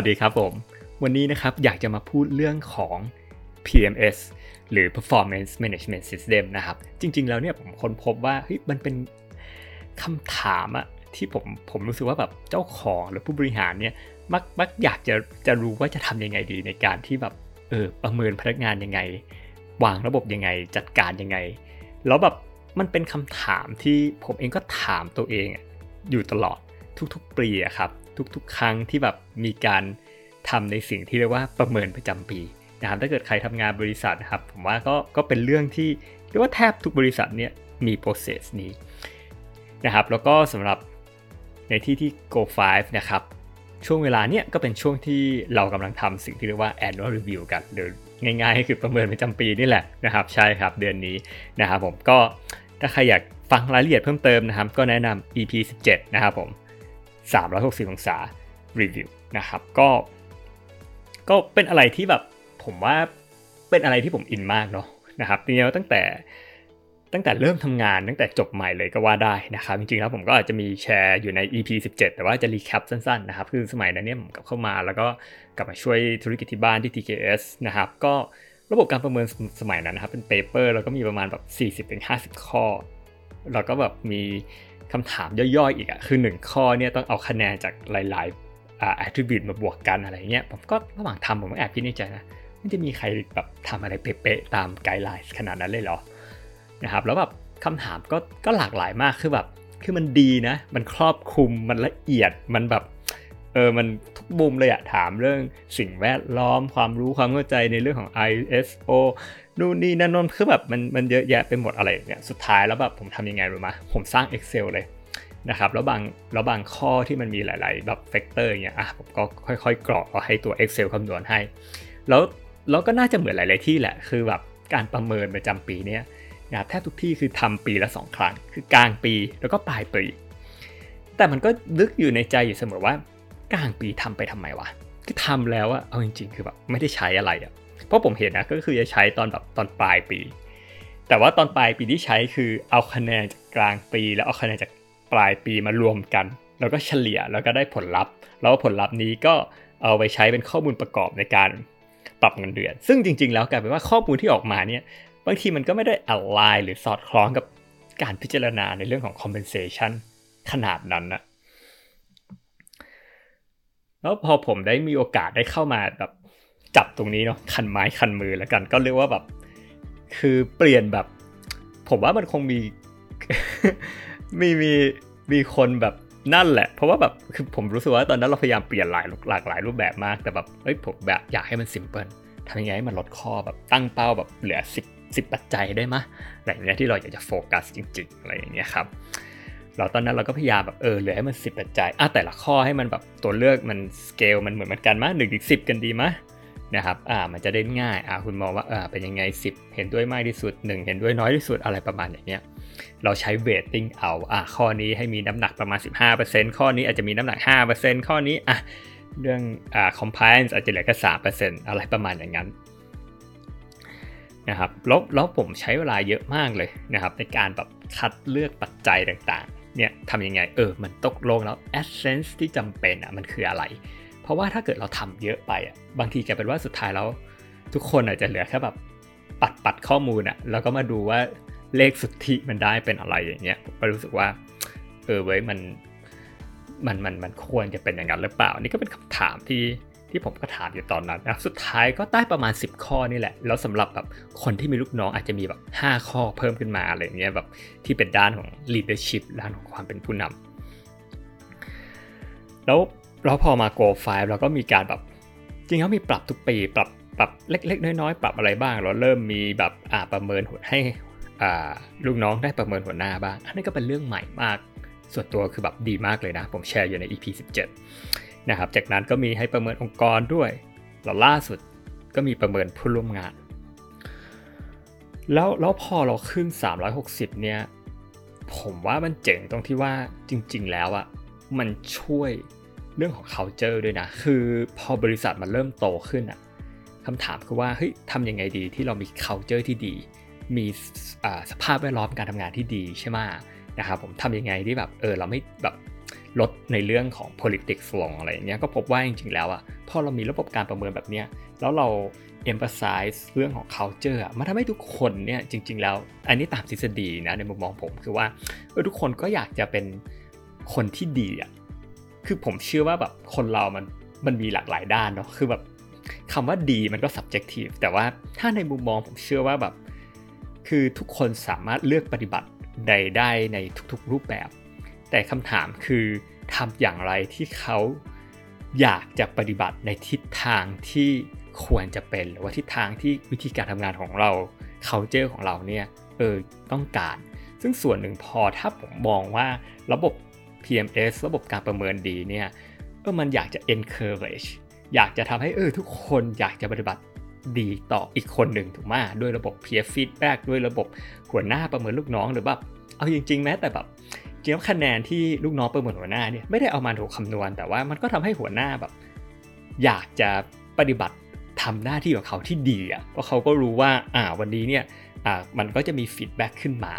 วัสดีครับผม วันนี้นะครับอยากจะมาพูดเรื่องของ PMS หรือ Performance Management System นะครับ จริง ๆ แล้วเนี่ยผมค้นพบว่าเฮ้ยมันเป็นคำถามอะที่ผมผมรู้สึกว่าแบบเจ้าของหรือผู้บริหารเนี่ยมักมักอยากจะจะรู้ว่าจะทำยังไงดีในการที่แบบเออประเมินพนักงานยังไง วางระบบยังไง จัดการยังไง แล้วแบบมันเป็นคำถามที่ผมเองก็ถามตัวเองอะอยู่ตลอดทุกๆปีอะครับ ทุก ๆ ครั้งที่แบบมีการทำในสิ่งที่เรียกว่าประเมินประจำปีนะครับถ้าเกิดใครทำงานบริษัทนะครับผมว่าก็ก็เป็นเรื่องที่เรียกว่าแทบทุกบริษัทเนี่ยมี process นี้นะครับแล้วก็สำหรับในที่ที่ Go 5นะครับช่วงเวลาเนี้ยก็เป็นช่วงที่เรากำลังทำสิ่งที่เรียกว่า annual review กันหรือง่ายๆคือประเมินประจำปีนี่แหละนะครับ ใช่ครับเดือนนี้นะครับผมก็ถ้าใครอยากฟังรายละเอียดเพิ่มเติมนะครับ ก็แนะนำ EP 17 นะครับผม 360 องศารีวิวนะครับก็ ก็เป็นอะไรที่แบบผมว่าเป็นอะไรที่ผมอินมากเนาะนะครับจริงๆตั้งแต่ตั้งแต่เริ่มทำงานตั้งแต่จบใหม่เลยก็ว่าได้นะครับ จริงๆแล้วผมก็อาจจะมีแชร์อยู่ใน EP 17 แต่ว่าจะรีแคปสั้นๆนะครับ คือสมัยนั้นเนี่ยผมกลับเข้ามาแล้วก็กลับมาช่วยธุรกิจที่บ้านที่ TKS นะครับ ก็ระบบการประเมินสมัยนั้นนะครับ เป็นเปเปอร์แล้วก็มีประมาณแบบ 40-50 ข้อ แล้วก็แบบมี คำถามย่อยๆอีกอะคือ 1 ข้อเนี่ยต้องเอาคะแนนจากหลายๆอ่า attribute มาบวกกันอะไรเงี้ยผมก็ระหว่างทำผมก็แอบคิดในใจนะมันจะมีใครแบบทำอะไรเป๊ะๆตามไกด์ไลน์ขนาดนั้นเลยเหรอนะครับแล้วแบบคำถามก็ก็หลากหลายมากคือแบบคือมันดีนะ มันครอบคลุมมันละเอียดมันแบบ เออมันทุกมุมเลยอะถามเรื่องสิ่งแวดล้อมความรู้ความเข้าใจในเรื่องของ ISO นู่นนี่นั่นนนคือแบบมันมันเยอะแยะไปหมดอะไรเนี่ยสุดท้ายแล้วแบบผมทำยังไงรู้ไหมผมสร้าง Excel เลยนะครับแล้วบางแล้วบางข้อที่มันมีหลาย ๆ แบบเฟกเตอร์เงี้ยอะผมก็ค่อย ๆ กรอกเอาให้ตัว Excel คำนวณให้ แล้วแล้วก็น่าจะเหมือนหลาย ๆ ที่แหละ คือแบบการประเมินประจำปีเนี้ยนะครับแทบทุกที่คือทำปีละ 2 ครั้ง คือกลางปีแล้วก็ปลายปี แต่มันก็ลึกอยู่ในใจอยู่เสมอว่า กลางปีทำไปทำไมวะคือทำแล้วอะเอาจริงๆ คือแบบไม่ได้ใช้อะไรอะเพราะผมเห็นนะก็คือจะใช้ตอนแบบตอนปลายปี แต่ว่าตอนปลายปีที่ใช้คือเอาคะแนนจากกลางปี แล้วเอาคะแนนจากปลายปีมารวมกัน แล้วก็เฉลี่ยแล้วก็ได้ผลลัพธ์ แล้วผลลัพธ์นี้ก็เอาไปใช้เป็นข้อมูลประกอบในการปรับเงินเดือน ซึ่งจริง ๆ แล้วกลายเป็นว่าข้อมูลที่ออกมาเนี่ยบางทีมันก็ไม่ได้อ l ไลน์หรือสอดคล้องกับการพิจารณาในเรื่องของ compensation ขนาดนั้นนะ แล้วพอผมได้มีโอกาสได้เข้ามาแบบจับตรงนี้เนาะคันไม้คันมือแล้วกัน ก็เรียกว่าแบบ คือเปลี่ยนแบบ ผมว่ามันคงมีมีมีมีคนแบบนั่นแหละ เพราะว่าแบบคือผมรู้สึกว่าตอนนั้นเราพยายามเปลี่ยนหลายหลากหลายรูปแบบมากแต่แบบเอ้ยผมแบบอยากให้มันซิมเพิลทำยังไงให้มันลดข้อแบบตั้งเป้าแบบเหลือสิบสิบปัจจัยได้มะอะไรเงี้ยที่เราอยากจะโฟกัสจริงๆอะไรอย่างเงี้ยครับ เราตอนนั้นเราก็พยายามแบบเออเหลือให้มันสิบปัจจัยอะแต่ละข้อให้มันแบบตัวเลือกมันสเกลมันเหมือนมันกันมะหนึ่งถึงสิบกันดีมะนะครับอ่ามันจะได้ง่ายอ่าคุณมองว่าอ่าเป็นยังไง 10 เห็นด้วยมากที่สุด 1 เห็นด้วยน้อยที่สุดอะไรประมาณอย่างเนี้ยเราใช้ weighting เอาอ่าข้อนี้ให้มีน้ำหนักประมาณ 15%ข้อนี้อาจจะมีน้ำหนัก 5%ข้อนี้อะเรื่องอ่า compliance อาจจะเหลือแค่3%อะไรประมาณอย่างนั้นนะครับแล้วแล้วผมใช้เวลาเยอะมากเลยนะครับในการแบบคัดเลือกปัจจัยต่างๆ เนี่ยทำยังไงเออมันตกลงแล้ว essence ที่จำเป็นอะมันคืออะไร เพราะว่าถ้าเกิดเราทำเยอะไปอะบางทีกลายเป็นว่าสุดท้ายแล้ว ทุกคนอาจจะเหลือแค่แบบปัดปัดข้อมูลอะแล้วก็มาดูว่าเลขสุทธิมันได้เป็นอะไรอย่างเงี้ยผมก็รู้สึกว่าเออเว้ยมันมันมันมันควรจะเป็นอย่างนั้นหรือเปล่า นี่ก็เป็นคำถามที่ ที่ผมก็ถามอยู่ตอนนั้นนะสุดท้ายก็ได้ประมาณ 10 ข้อนี่แหละ แล้วสำหรับแบบคนที่มีลูกน้องอาจจะมีแบบ5 ข้อเพิ่มขึ้นมาอะไรเงี้ยแบบที่เป็นด้านของ leadership ด้านของความเป็นผู้นำแล้วเราพอมา go 5เราก็มีการแบบจริงๆแล้วมีปรับทุกปีปรับปรับเล็ก ๆ น้อยๆปรับอะไรบ้าง เราเริ่มมีแบบอ่าประเมินให้ลูกน้องได้ประเมินหัวหน้าบ้าง อันนี้ก็เป็นเรื่องใหม่มาก ส่วนตัวคือแบบดีมากเลยนะ ผมแชร์อยู่ใน EP 17 นะครับ จากนั้นก็มีให้ประเมินองค์กรด้วยแล้วล่าสุดก็มีประเมินผู้ร่วมงาน แล้วแล้วพอเราขึ้น 360 เนี่ย ผมว่ามันเจ๋งตรงที่ว่าจริง ๆ แล้วอะมันช่วยเรื่องของ culture ด้วยนะ คือพอบริษัทมันเริ่มโตขึ้นอะคำถามคือว่าเฮ้ยทำยังไงดีที่เรามี culture ที่ดี มีสภาพแวดล้อมการทำงานที่ดีใช่ไหมนะครับผมทำยังไงที่แบบเออเราไม่แบบ ลดในเรื่องของ politics ลงอะไรเงี้ยก็พบว่าจริงๆแล้วอะพอเรามีระบบการประเมินแบบเนี้ยแล้วเรา emphasize เรื่องของ culture มันทำให้ทุกคนเนี่ยจริง ๆ แล้ว อันนี้ตามทฤษฎีนะในมุมมองผมคือว่าทุกคนก็อยากจะเป็นคนที่ดีอะคือผมเชื่อว่าแบบคนเรามันมันมีหลากหลายด้านเนาะคือแบบคำว่าดีมันก็ subjective แต่ว่าถ้าในมุมมองผมเชื่อว่าแบบ คือทุกคนสามารถเลือกปฏิบัติใดได้ในทุกๆรูปแบบ แต่คำถามคือทำอย่างไรที่เขาอยากจะปฏิบัติในทิศทางที่ควรจะเป็น หรือว่าทิศทางที่วิธีการทำงานของเรา culture ของเราเนี่ยเออต้องการ ซึ่งส่วนหนึ่งพอถ้าผมมองว่าระบบ PMS ระบบการประเมินดีเนี่ยเออมันอยากจะ encourage อยากจะทำให้เออทุกคนอยากจะปฏิบัติดีต่ออีกคนหนึ่งถูกไหมด้วยระบบ peer feedback ด้วยระบบหัวหน้าประเมินลูกน้องหรือแบบเอาจริง ๆ แม้แต่แบบ จริงๆคะแนนที่ลูกน้องประเมินหัวหน้าเนี่ยไม่ได้เอามาถูกคำนวณ แต่ว่ามันก็ทำให้หัวหน้าแบบ อยากจะปฏิบัติทำหน้าที่ของเขาที่ดีอะเพราะเขาก็รู้ว่าอ่าวันนี้เนี่ยอ่ามันก็จะมี feedback ขึ้นมา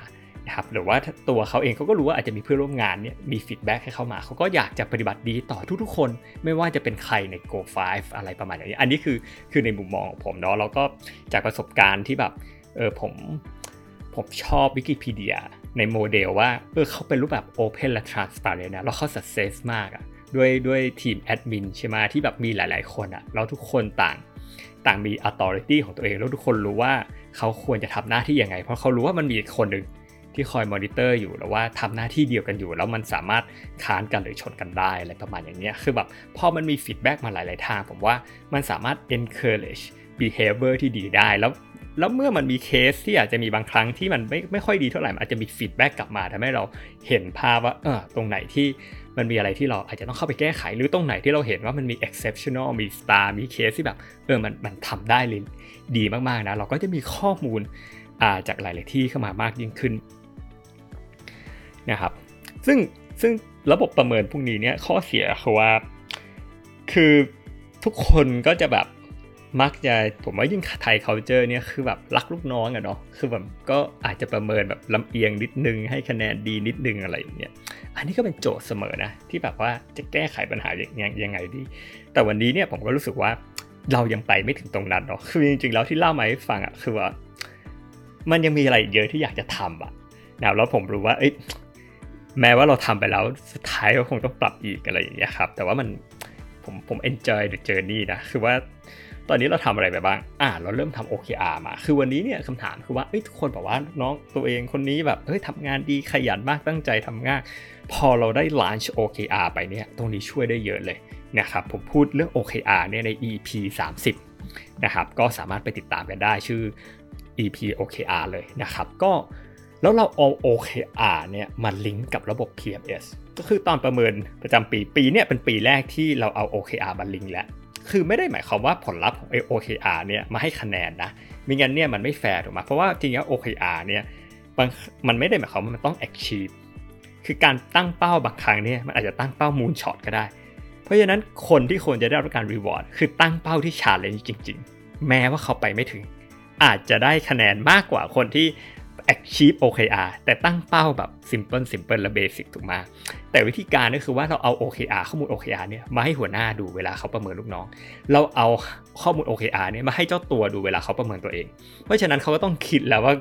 นะครับหรือว่าตัวเขาเองเขาก็รู้ว่าอาจจะมีเพื่อนร่วมงานเนี่ยมี feedback ให้เข้ามา เขาก็อยากจะปฏิบัติดีต่อทุกๆคน ไม่ว่าจะเป็นใครใน Go 5 อะไรประมาณอย่างนี้ อันนี้คือคือในมุมมองของผมเนาะแล้วก็จากประสบการณ์ที่แบบเออผมผมชอบวิกิพีเดีย ในโมเดลว่าเออเขาเป็นรูปแบบ Open และ Transparent นะแล้วเขา success มากอะด้วยด้วยทีมแอดมินใช่ไหมที่แบบมีหลาย ๆ คนอะแล้วทุกคนต่างต่างมี authority ของตัวเอง แล้วทุกคนรู้ว่าเขาควรจะทำหน้าที่ยังไง เพราะเขารู้ว่ามันมีคนหนึ่งที่คอยมอนิเตอร์อยู่แล้วว่าทำหน้าที่เดียวกันอยู่ แล้วมันสามารถค้านกันหรือชนกันได้อะไรประมาณอย่างเนี้ยคือแบบพอมันมี feedback มาหลาย ๆ ทาง ผมว่ามันสามารถ encourage behavior ที่ดีได้แล้ว แล้วเมื่อมันมีเคสที่อาจจะมีบางครั้งที่มันไม่ไม่ค่อยดีเท่าไหร่อาจจะมี feedback กลับมาทำให้เราเห็นภาพว่าเออตรงไหนที่มันมีอะไรที่เราอาจจะต้องเข้าไปแก้ไข หรือตรงไหนที่เราเห็นว่ามันมี exceptional มี star มีเคสที่แบบเออมันมันทำได้เลยดีมากๆนะเราก็จะมีข้อมูลจากหลาย ๆ ที่เข้ามามากยิ่งขึ้นนะครับซึ่งซึ่งระบบประเมินพวกนี้เนี่ยข้อเสียคือว่าคือทุกคนก็จะแบบ มักจะผมว่ายิ่งไทย culture เนี่ยคือแบบรักลูกน้องอะเนาะคือแบบก็อาจจะประเมินแบบลำเอียงนิดนึงให้คะแนนดีนิดนึงอะไรอย่างเงี้ยอันนี้ก็เป็นโจทย์เสมอนะที่แบบว่าจะแก้ไขปัญหาอย่างยังไงดี แต่วันนี้เนี่ยผมก็รู้สึกว่าเรายังไปไม่ถึงตรงนั้นเนาะคือจริงๆแล้วที่เล่ามาให้ฟังอะคือว่า มันยังมีอะไรเยอะที่อยากจะทำอะนะแล้วผมรู้ว่าเอ้ยแม้ว่าเราทำไปแล้วสุดท้ายก็คงต้องปรับอีกอะไรอย่างเงี้ยครับ แต่ว่ามันผมผม enjoy the journey นะคือว่า ตอนนี้เราทำอะไรไปบ้าง อ่า เราเริ่มทำ OKR มา คือวันนี้เนี่ยคำถามคือว่าเอ้ยทุกคนบอกว่าน้องตัวเองคนนี้แบบเฮ้ยทำงานดีขยันมากตั้งใจทำงาน พอเราได้ launch OKR ไปเนี่ย ตรงนี้ช่วยได้เยอะเลยนะครับผมพูดเรื่อง OKR เนี่ยใน EP 30นะครับก็สามารถไปติดตามกันได้ชื่อ EP OKR เลยนะครับ ก็แล้วเราเอา OKR เนี่ยมาลิงก์กับระบบ PMS ก็คือตอนประเมินประจำปีปีเนี่ยเป็นปีแรกที่เราเอา OKR มาลิงก์แล้ว คือไม่ได้หมายความว่าผลลัพธ์ของ OKR เนี่ยมาให้คะแนนนะมิงั้นเนี่ยมันไม่แฟร์ถูกไหมเพราะว่าจริงๆ OKR เนี่ยมันไม่ได้หมายความว่ามันต้อง achieve คือการตั้งเป้าบางครั้งเนี่ยมันอาจจะตั้งเป้า moonshot ก็ได้ เพราะฉะนั้นคนที่ควรจะได้รับการ reward คือตั้งเป้าที่ challenge จริง ๆ แม้ว่าเขาไปไม่ถึง อาจจะได้คะแนนมากกว่าคนที่ achieve OKR แต่ตั้งเป้าแบบ simple simple และ basic ถูกไหมแต่วิธีการก็คือว่าเราเอา OKR ข้อมูล OKR เนี่ยมาให้หัวหน้าดูเวลาเขาประเมินลูกน้อง เราเอาข้อมูล OKR เนี่ยมาให้เจ้าตัวดูเวลาเขาประเมินตัวเอง เพราะฉะนั้นเขาก็ต้องคิดแล้วว่า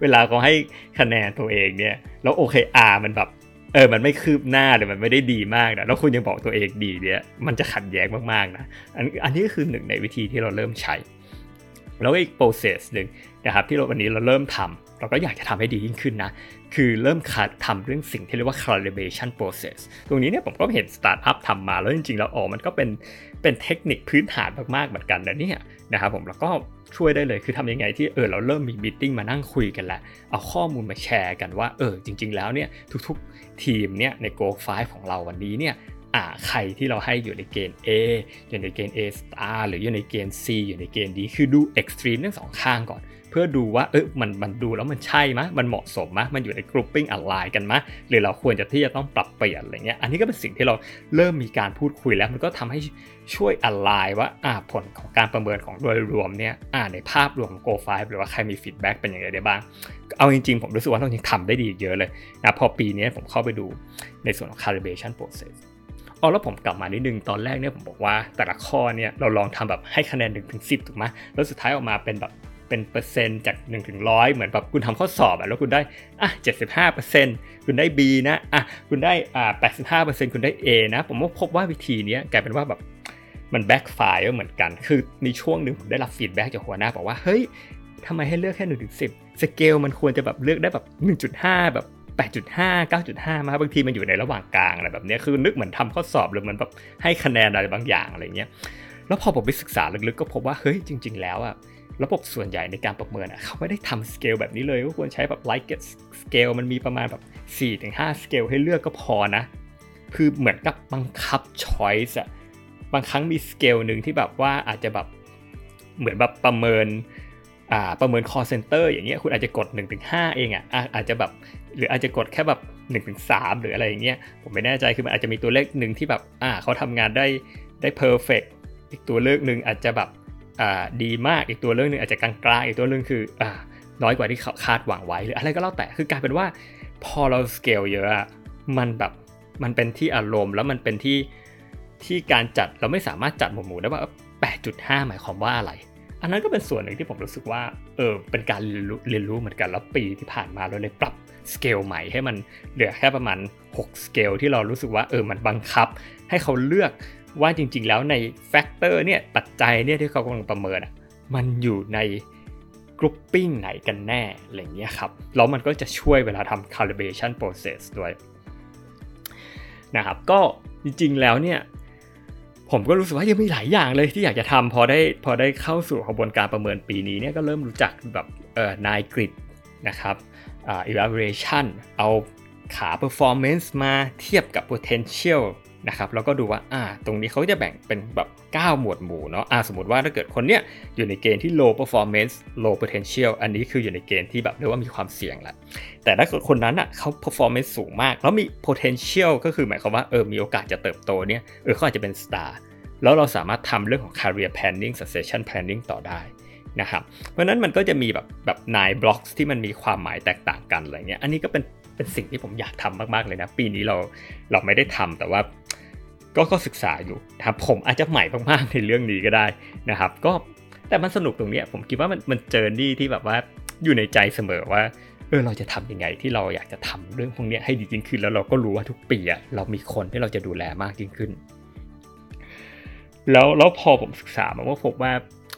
เวลาเขาให้คะแนนตัวเองเนี่ยแล้ว OKR มันแบบเออ มันไม่คืบหน้าหรือมันไม่ได้ดีมากนะ แล้วคุณยังบอกตัวเองดีเนี่ยมันจะขัดแย้งมากๆนะ อันอันนี้ก็คือหนึ่งในวิธีที่เราเริ่มใช้ แล้วอีก process หนึ่งนะครับที่เราวันนี้เราเริ่มทำ เราก็อยากจะทำให้ดียิ่งขึ้นนะ คือเริ่มคัดทำเรื่องสิ่งที่เรียกว่า calibration process ตรงนี้เนี่ยผมก็เห็นสตาร์ทอัพทำมาแล้วจริงๆ แล้วอ๋อมันก็เป็นเป็นเทคนิคพื้นฐานมากๆ เหมือนกันนะเนี่ยนะครับผมแล้วก็ช่วยได้เลยคือทำยังไงที่เออเราเริ่มมีมิ팅มานั่งคุยกันแล้วเอาข้อมูลมาแชร์กันว่าเออจริง ๆ แล้วเนี่ยทุกๆทีมเนี่ยใน Go 5ของเราวันนี้เนี่ยอ่าใครที่เราให้อยู่ในเกณฑ์ A อยู่ในเกณฑ์ A star หรืออยู่ในเกณฑ์ C อยู่ในเกณฑ์ D คือดู extreme ทั้งสองข้างก่อน เพื่อดูว่าเออมันมันดูแล้วมันใช่ไหมมันเหมาะสมไหมมันอยู่ใน grouping อะไรกันไหมหรือเราควรจะที่จะต้องปรับเปลี่ยนอะไรเงี้ยอันนี้ก็เป็นสิ่งที่เราเริ่มมีการพูดคุยแล้วมันก็ทำให้ช่วยอ l i ว่าอ่าผลของการประเมินของโดยรวมเนี่ยอ่าในภาพรวมของ Go 5หรือว่าใครมี feedback เป็นยังไงได้บ้าง เอาจริงๆ ผมรู้สึกว่าเรายังทำได้ดีเยอะเลยนะพอปีนี้ผมเข้าไปดูในส่วนของ calibration process อ๋อแล้วผมกลับมานิดนึงตอนแรกเนี่ยผมบอกว่าแต่ละข้อเนี่ยเราลองทำแบบให้คะแนน1ถึงสิบถูกไหมแล้วสุดท้ายออกมาเป็นแบบ เป็นเปอร์เซ็นต์จาก1ถึงร้อยเหมือนแบบคุณทำข้อสอบอะแล้วคุณได้อะ75เปอร์เซ็นต์คุณได้ B นะอะคุณได้อ่า85เปอร์เซ็นต์คุณได้ A นะ ผมว่าพบว่าวิธีนี้กลายเป็นว่าแบบมัน backfire เหมือนกัน คือมีช่วงหนึ่งผมได้รับ feedback จากหัวหน้าบอกว่าเฮ้ยทำไมให้เลือกแค่1ถึงสิสเกลมันควรจะแบบเลือกได้แบบ1.5แบบ8.5 9.5 มาบางทีมันอยู่ในระหว่างกลางอะไรแบบนี้คือนึกเหมือนทำข้อสอบหรือมันแบบให้คะแนนอะไรบางอย่างอะไรเงี้ยแล้วพอผมไปศึกษาลึกๆก็พบว่าเฮ้ยจริง ๆ แล้วอะ ระบบส่วนใหญ่ในการประเมินเขาไม่ได้ทำสเกลแบบนี้เลยก็ควรใช้แบบ l i k e t s c a l e มันมีประมาณแบบ4-5สเกลให้เลือกก็พอนะ คือเหมือนกับบังคับ choice อะบางครั้งมีสเกลหนึ่งที่แบบว่าอาจจะแบบเหมือนแบบประเมินอ่าประเมิน call center อย่างเงี้ยคุณอาจจะกด 1-5 เองอะอาจจะแบบหรืออาจจะกดแค่แบบ1-3 หรืออะไรอย่างเงี้ยผมไม่แน่ใจคือมันอาจจะมีตัวเลขหนึ่งที่แบบอ่าเขาทำงานได้ได้ perfect อีกตัวเลขหนึ่งอาจจะแบบ ดีมากอีกตัวเลขหนึ่งอาจจะกลางๆอีกตัวเลขคืออน้อยกว่าที่เขาคาดหวังไว้หรืออะไรก็แล้วแต่คือกลายเป็นว่าพอเราสเกลเยอะมันแบบมันเป็นที่อารมณ์แล้วมันเป็นที่ที่การจัดเราไม่สามารถจัดหมวดหมู่ได้ว่า 8.5 หมายความว่าอะไร อันนั้นก็เป็นส่วนหนึ่งที่ผมรู้สึกว่าเออเป็นการเรียนรู้เรียนรู้เหมือนกันแล้วปีที่ผ่านมาเราเลยปรับสเกลใหม่ให้มันเหลือแค่ประมาณ6สเกลที่เรารู้สึกว่าเออมันบังคับ ให้เขาเลือก ว่าจริงๆแล้วใน factor เนี่ยปัจจัยเนี่ยที่เขากำลังประเมินอะมันอยู่ใน grouping ไหนกันแน่อะไรเงี้ยครับแล้วมันก็จะช่วยเวลาทำ calibration process ด้วยนะครับก็จริงๆแล้วเนี่ยผมก็รู้สึกว่ายังมีหลายอย่างเลยที่อยากจะทำพอได้พอได้เข้าสู่กระบวนการประเมินปีนี้เนี่ยก็เริ่มรู้จักแบบเอ่อ nine gridนะครับอ่า evaluation เอาขา performance มาเทียบกับ potential นะครับแล้วก็ดูว่าอ่าตรงนี้เขาจะแบ่งเป็นแบบ 9 หมวดหมู่เนาะอ่าสมมติว่าถ้าเกิดคนเนี้ยอยู่ในเกณฑ์ที่ low performance low potential อันนี้คืออยู่ในเกณฑ์ที่แบบเรียกว่ามีความเสี่ยงแหละแต่ถ้าเกิดคนนั้นอะเขา performance สูงมาก แล้วมี potential ก็คือหมายความว่าเออมีโอกาสจะเติบโตเนี่ยเออเขาอาจจะเป็น star แล้วเราสามารถทำเรื่องของ career planning succession planning ต่อได้นะครับเพราะนั้นมันก็จะมีแบบแบบนายบล็อกที่มันมีความหมายแตกต่างกันอะไรเงี้ยอันนี้ก็เป็นเป็นสิ่งที่ผมอยากทำมากๆเลยนะ ปีนี้เราเราไม่ได้ทำแต่ว่า ก็ก็ศึกษาอยู่นะครับผมอาจจะใหม่มากๆในเรื่องนี้ก็ได้นะครับ ก็แต่มันสนุกตรงนี้ผมคิดว่ามันมันเจอนี่ที่แบบว่าอยู่ในใจเสมอว่าเออเราจะทํำยังไงที่เราอยากจะทำเรื่องพวกนี้ให้ดียิ่งขึ้น แล้วเราก็รู้ว่าทุกปีอะเรามีคนที่เราจะดูแลมากยิ่งขึ้น แล้วแล้วพอผมศึกษามาว่าพบว่า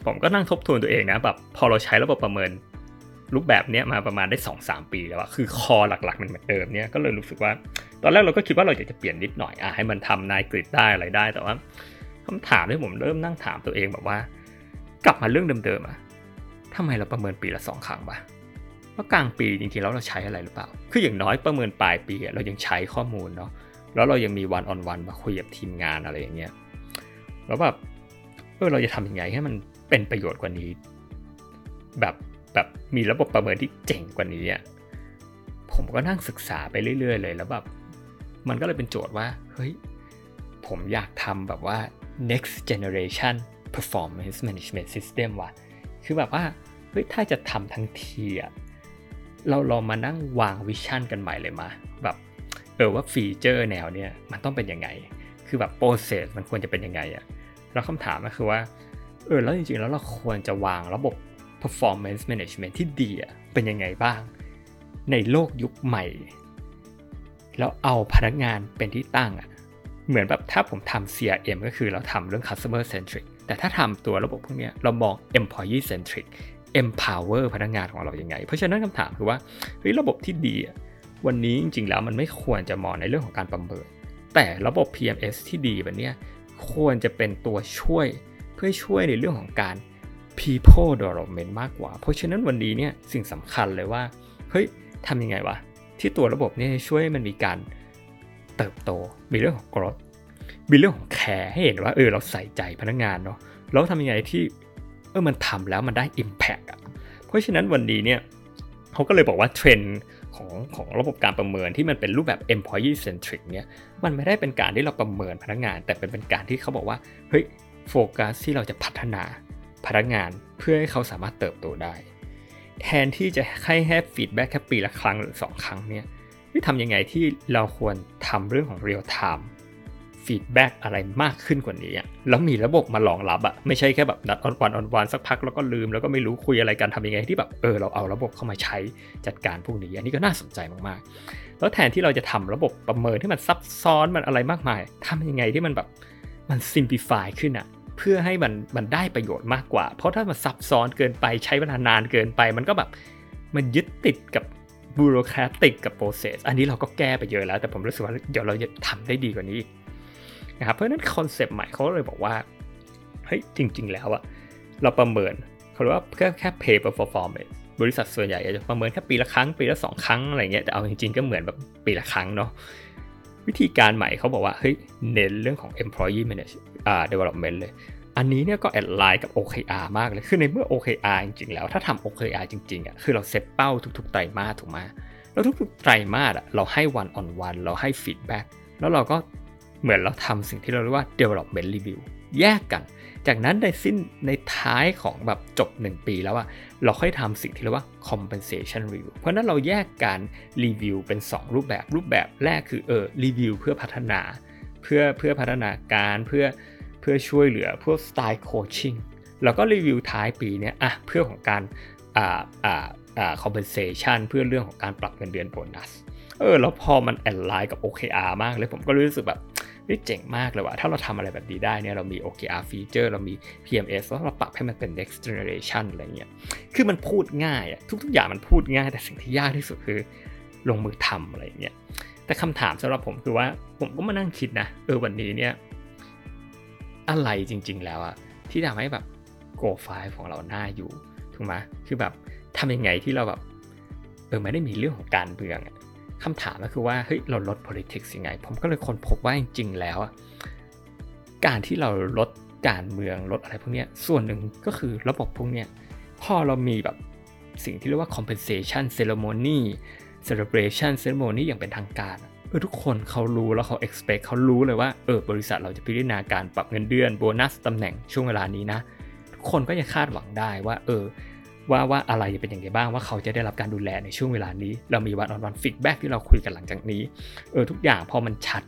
ผมก็นั่งทบทวนตัวเองนะแบบพอเราใช้ระบบประเมิน รูปแบบเนี้ยมาประมาณได้2อสปีแล้วอะคือคอหลักๆมันเหมือนเดิมเนี่ยก็เลยรู้สึกว่า ตอนแรกเราก็คิดว่าเราอยากจะเปลี่ยนนิดหน่อยอะให้มันทำนายกริดได้อะไรได้แต่ว่าคำถามที่ผมเริ่มนั่งถามตัวเองแบบว่า กลับมาเรื่องเดิมๆอะทำไมเราประเมินปีละสองครั้งปะว่ากลางปีจริงๆแล้วเราใช้อะไรหรือเปล่า คืออย่างน้อยประเมินปลายปีเรายังใช้ข้อมูลเนาะแล้วเรายังมีวันออนวันมาคุยกับทีมงานอะไรอย่างเงี้ยแล้วแบบเออเราจะทำยังไงให้มันเป็นประโยชน์กว่านี้ แบบ แบบมีระบบประเมินที่เจ๋งกว่านี้อะผมก็นั่งศึกษาไปเรื่อย ๆ เลยแล้วแบบมันก็เลยเป็นโจทย์ว่า เฮ้ย ผมอยากทำแบบว่า next generation performance management system ว่ะ คือแบบว่า เฮ้ย ถ้าจะทำทั้งทีอะเราลองมานั่งวาง vision กันใหม่เลยมา แบบ เออว่า feature แนวเนี้ยมันต้องเป็นยังไง คือแบบ process มันควรจะเป็นยังไงอะแล้วคำถามก็คือว่า เออ แล้วจริงๆ แล้วเราควรจะวางระบบ performance management ที่ดีเป็นยังไงบ้าง ในโลกยุคใหม่ แล้วเอาพนักงานเป็นที่ตั้งอะเหมือนแบบถ้าผมทำ CRM ก็คือเราทำเรื่อง customer centric แต่ถ้าทำตัวระบบพวกนี้เรามอง employee centric empower พนักงานของเรายัางไง เพราะฉะนั้นคำถามคือว่าเฮ้ยระบบที่ดีวันนี้จริงๆแล้วมันไม่ควรจะมองในเรื่องของการประเมินแต่ระบบ PMS ที่ดีแบบนี้ควรจะเป็นตัวช่วยเพื่อช่วยในเรื่องของการ people development มากกว่า เพราะฉะนั้นวันนี้เนี่ยสิ่งสำคัญเลยว่า เฮ้ยทำยังไงวะ ที่ตัวระบบเนี่ยช่วยมันมีการเติบโต มีเรื่องของ growth มีเรื่องของ care ให้เห็นว่าเออเราใส่ใจพนักงานเนาะแล้วทำยังไงที่เออมันทำแล้วมันได้ Impact อะเพราะฉะนั้นวันนี้เนี่ยเขาก็เลยบอกว่าเทรนด์ของของระบบการประเมินที่มันเป็นรูปแบบ employee centric เนี่ยมันไม่ได้เป็นการที่เราประเมินพนักงาน แต่เป็นเป็นการที่เขาบอกว่าเฮ้ยโฟกัสที่เราจะพัฒนา พนักงานเพื่อให้เขาสามารถเติบโตได้ แทนที่จะให้แค่ feedback แค่ปีละครั้งหรือสองครั้งเนี่ยทำยังไงที่เราควรทำเรื่องของ real time feedback อะไรมากขึ้นกว่านี้แล้วมีระบบมารองรับอะไม่ใช่แค่แบบนัด one on one สักพักแล้วก็ลืมแล้วก็ไม่รู้คุยอะไรกันทำยังไงที่แบบเออเราเอาระบบเข้ามาใช้จัดการพวกนี้อันนี้ก็น่าสนใจมากๆ แล้วแทนที่เราจะทำระบบประเมินที่มันซับซ้อนมันอะไรมากมายทำยังไงที่มันแบบมัน simplify ขึ้นอะ เพื่อให้มันมันได้ประโยชน์มากกว่า เพราะถ้ามันซับซ้อนเกินไปใช้เวลานานเกินไป มันก็แบบมันยึดติดกับ bureaucratic กับ process อันนี้เราก็แก้ไปเยอะแล้ว แต่ผมรู้สึกว่าเดี๋ยวเราจะทำได้ดีกว่านี้นะครับเพราะนั้นคอนเซปต์ใหม่เขาเลยบอกว่าเฮ้ยจริง ๆ แล้วอะเราประเมินเขาเรียกว่าแค่แค่ pay per performance บริษัทส่วนใหญ่จะประเมินแค่ปีละครั้งปีละสองครั้งอะไรเงี้ยแต่เอาจริงๆก็เหมือนแบบปีละครั้งเนาะ วิธีการใหม่เขาบอกว่าเฮ้ยเน้นเรื่องของ employee manage อ่า development เลย อันนี้เนี่ยก็แอดไลน์กับ OKR มากเลย คือในเมื่อ OKR จริงๆ แล้วถ้าทำ OKR จริงๆอะคือเราเซตเป้าทุกๆไตรมาสถูกไหมแล้วทุกๆไตรมาสอะเราให้ one on one เราให้ feedback แล้วเราก็เหมือนเราทำสิ่งที่เราเรียกว่า development review แยกกัน จากนั้นในสิ้นในท้ายของแบบจบ 1 ปีแล้วอะเราค่อยทำสิ่งที่เรียกว่า compensation review เพราะนั้นเราแยกการรีวิวเป็น 2 รูปแบบรูปแบบแรกคือเออรีวิวเพื่อพัฒนา เพื่อเพื่อพัฒนาการเพื่อเพื่อช่วยเหลือพวกสไตล์โคชชิ่งแล้วก็รีวิวท้ายปีเนี้ยอะเพื่อของการอ่าอ่าอ่า compensation เพื่อเรื่องของการปรับเงินเดือนโบนัสเออแล้วพอมันแอนไลน์กับ OKR มากเลยผมก็รู้สึกแบบ นี่เจ๋งมากเลยว่ะถ้าเราทำอะไรแบบนี้ได้เนี่ยเรามี OKR feature เรามี PMS แล้วเราปรับให้มันเป็น next generation อะไรเงี้ยคือมันพูดง่ายอะทุกๆอย่างมันพูดง่าย แต่สิ่งที่ยากที่สุดคือลงมือทำอะไรเงี้ยแต่คำถามสำหรับผมคือว่าผมก็มานั่งคิดนะเออวันนี้เนี่ยอะไรจริง ๆ แล้วอะที่ทำให้แบบ Go 5ของเราหน้าอยู่ถูกไหมคือแบบทำยังไงที่เราแบบเออไม่ได้มีเรื่องของการเมือง คำถามก็คือว่าเฮ้ยเราลด politics ยังไง ผมก็เลยค้นพบว่าจริงๆแล้ว การที่เราลดการเมืองลดอะไรพวกนี้ส่วนหนึ่งก็คือระบบพวกนี้พอเรามีแบบสิ่งที่เรียกว่า compensation ceremony celebration ceremony อย่างเป็นทางการเออทุกคนเขารู้แล้วเขา expect เขารู้เลยว่าเออบริษัทเราจะพิจารณาการปรับเงินเดือนโบนัสตำแหน่งช่วงเวลานี้นะ ทุกคนก็จะคาดหวังได้ว่า เออ ว่าว่าอะไรจะเป็นอย่างไรบ้างว่าเขาจะได้รับการดูแลในช่วงเวลานี้ เรามี one on one feedback ที่เราคุยกันหลังจากนี้เออทุกอย่างพอมันชัด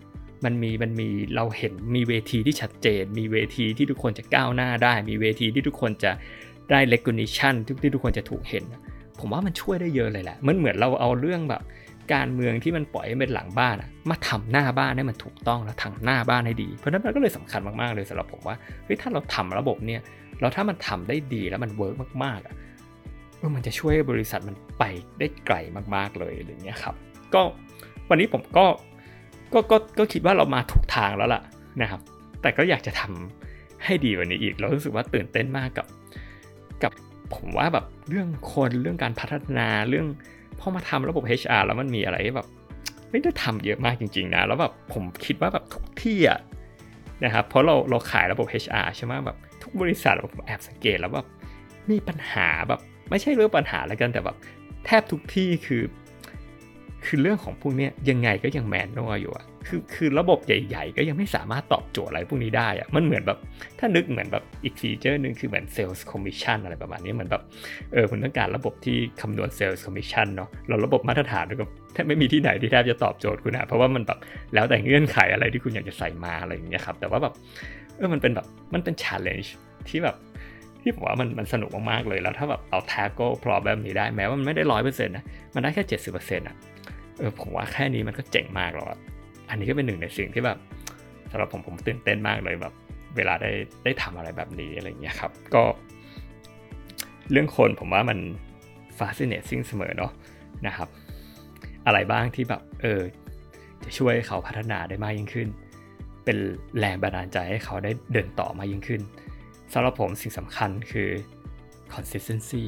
มันมีมันมีเราเห็นมีเวทีที่ชัดเจน มีเวทีที่ทุกคนจะก้าวหน้าได้ มีเวทีที่ทุกคนจะได้ recognition ที่ทุกคนจะถูกเห็น ผมว่ามันช่วยได้เยอะเลยแหละมันเหมือนเราเอาเรื่องแบบ การเมืองที่มันปล่อยให้เป็นหลังบ้านมาทำหน้าบ้านให้มันถูกต้องแล้วทางหน้าบ้านให้ดี เพราะนั้นมันก็เลยสำคัญมากๆเลยสำหรับผมว่าเฮ้ยถ้าเราทำระบบเนี่ยเราถ้ามันทำได้ดีแล้วมัน work มากๆอะ มันจะช่วยบริษัทมันไปได้ไกลมากๆเลยอย่างเงี้ยครับก็วันนี้ผมก็ก็ก็ก็คิดว่าเรามาถูกทางแล้วล่ะนะครับ แต่ก็อยากจะทำให้ดีกว่านี้อีก เรารู้สึกว่าตื่นเต้นมากกับ กับผมว่าแบบเรื่องคนเรื่องการพัฒนาเรื่องพอมาทำระบบ HR แล้วมันมีอะไรแบบไม่ได้ทำเยอะมากจริง ๆ นะ แล้วแบบผมคิดว่าแบบทุกที่อะนะครับเพราะเราเราขายระบบ HR ใช่ไหมแบบทุกบริษัทผมแอบสังเกตแล้วแบบมีปัญหาแบบ ไม่ใช่เรื่องปัญหาแล้วกันแต่แบบแทบทุกที่คือ คือเรื่องของพวกนี้ยังไงก็ยังแมนนวอยู่อะคือคือระบบใหญ่ ๆ ก็ยังไม่สามารถตอบโจทย์อะไรพวกนี้ได้อะมันเหมือนแบบ ถ้านึกเหมือนแบบอีก feature หนึ่งคือเหมือน sales commission อะไรประมาณนี้เหมือนแบบเออคุณต้องการระบบที่คำนวณ sales commission เนาะเราระบบมาตรฐานก็แทบไม่มีที่ไหนที่แทบจะตอบโจทย์คุณนะเพราะว่ามันแบบแล้วแต่เงื่อนไขอะไรที่คุณอยากจะใส่มาอะไรอย่างเงี้ยครับแต่ว่าแบบเออมันเป็นแบบมันเป็น challenge ที่แบบ ที่ผมว่ามันมันสนุกมากๆเลยแล้วถ้าแบบเอา tackle problem นี้ได้แม้ว่ามันไม่ได้ร้อยเปอร์เซ็นต์นะมันได้แค่เจ็ดสิบเปอร์เซ็นต์อะเออผมว่าแค่นี้มันก็เจ๋งมากแล้วอันนี้ก็เป็นหนึ่งในสิ่งที่แบบสำหรับผมผมตื่นเต้นมากเลยแบบ เวลาได้ได้ทำอะไรแบบนี้อะไรเงี้ยครับ ก็ เรื่องคนผมว่ามัน fascinating เสมอเนาะนะครับ อะไรบ้างที่แบบเออจะช่วยเขาพัฒนาได้มากยิ่งขึ้น เป็นแรงบันดาลใจให้เขาได้เดินต่อมายิ่งขึ้น สำหรับผมสิ่งสำคัญคือ consistency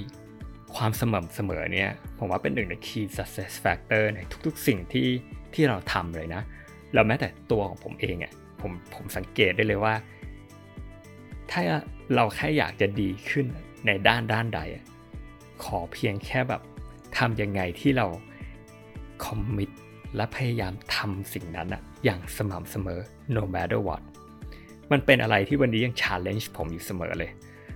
ความสม่ำเสมอเนี่ยผมว่าเป็นหนึ่งใน key success factor ในทุกๆ สิ่งที่ที่เราทำเลยนะ แล้วแม้แต่ตัวของผมเองอะ่ะผมผมสังเกตได้เลยว่า ถ้าเราแค่อยากจะดีขึ้นในด้านด้านใด ขอเพียงแค่แบบทำยังไงที่เราคอมมิตและพยายามทำสิ่งนั้นอะอย่างสม่ำเสมอ no matter what มันเป็นอะไรที่วันนี้ยัง challenge ผมอยู่เสมอเลย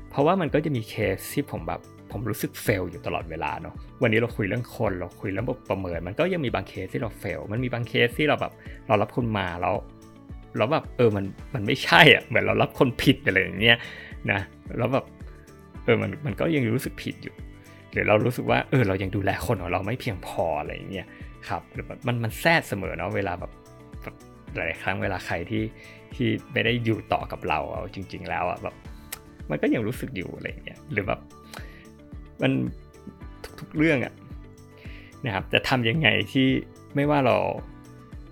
เพราะว่ามันก็จะมีเคสที่ผมแบบผมรู้สึก fail อยู่ตลอดเวลาเนาะวันนี้เราคุยเรื่องคนเราคุยเรื่องประเมิน มันก็ยังมีบางเคสที่เรา fail มันมีบางเคสที่เราแบบเรารับคนมาแล้วเราแบบเออมันมันไม่ใช่อะเหมือนเรารับคนผิดอะไรอย่างเงี้ยนะแล้วแบบเออมันมันก็ยังรู้สึกผิดอยู่หรือเรารู้สึกว่าเออเรายังดูแลคนของเราไม่เพียงพออะไรอย่างเงี้ยครับหรือมันมันแทรกเสมอเนาะเวลาแบบหลายครั้งเวลาใครที่ ที่ไม่ได้อยู่ต่อกับเราเอาจริง ๆ แล้วอะแบบมันก็ยังรู้สึกอยู่อะไรเงี้ยหรือแบบมันทุกๆเรื่องอะนะครับจะทำยังไงที่ไม่ว่าเรา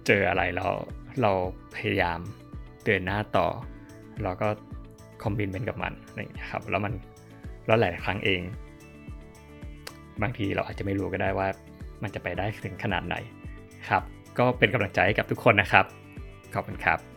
เจออะไรเราเราพยายามเดินหน้าต่อ เราก็คอมบินเป็นกับมันนะครับแล้วมันแล้วหลายครั้งเอง บางทีเราอาจจะไม่รู้ก็ได้ว่ามันจะไปได้ถึงขนาดไหนครับ ก็เป็นกำลังใจให้กับทุกคนนะครับ ขอบคุณครับ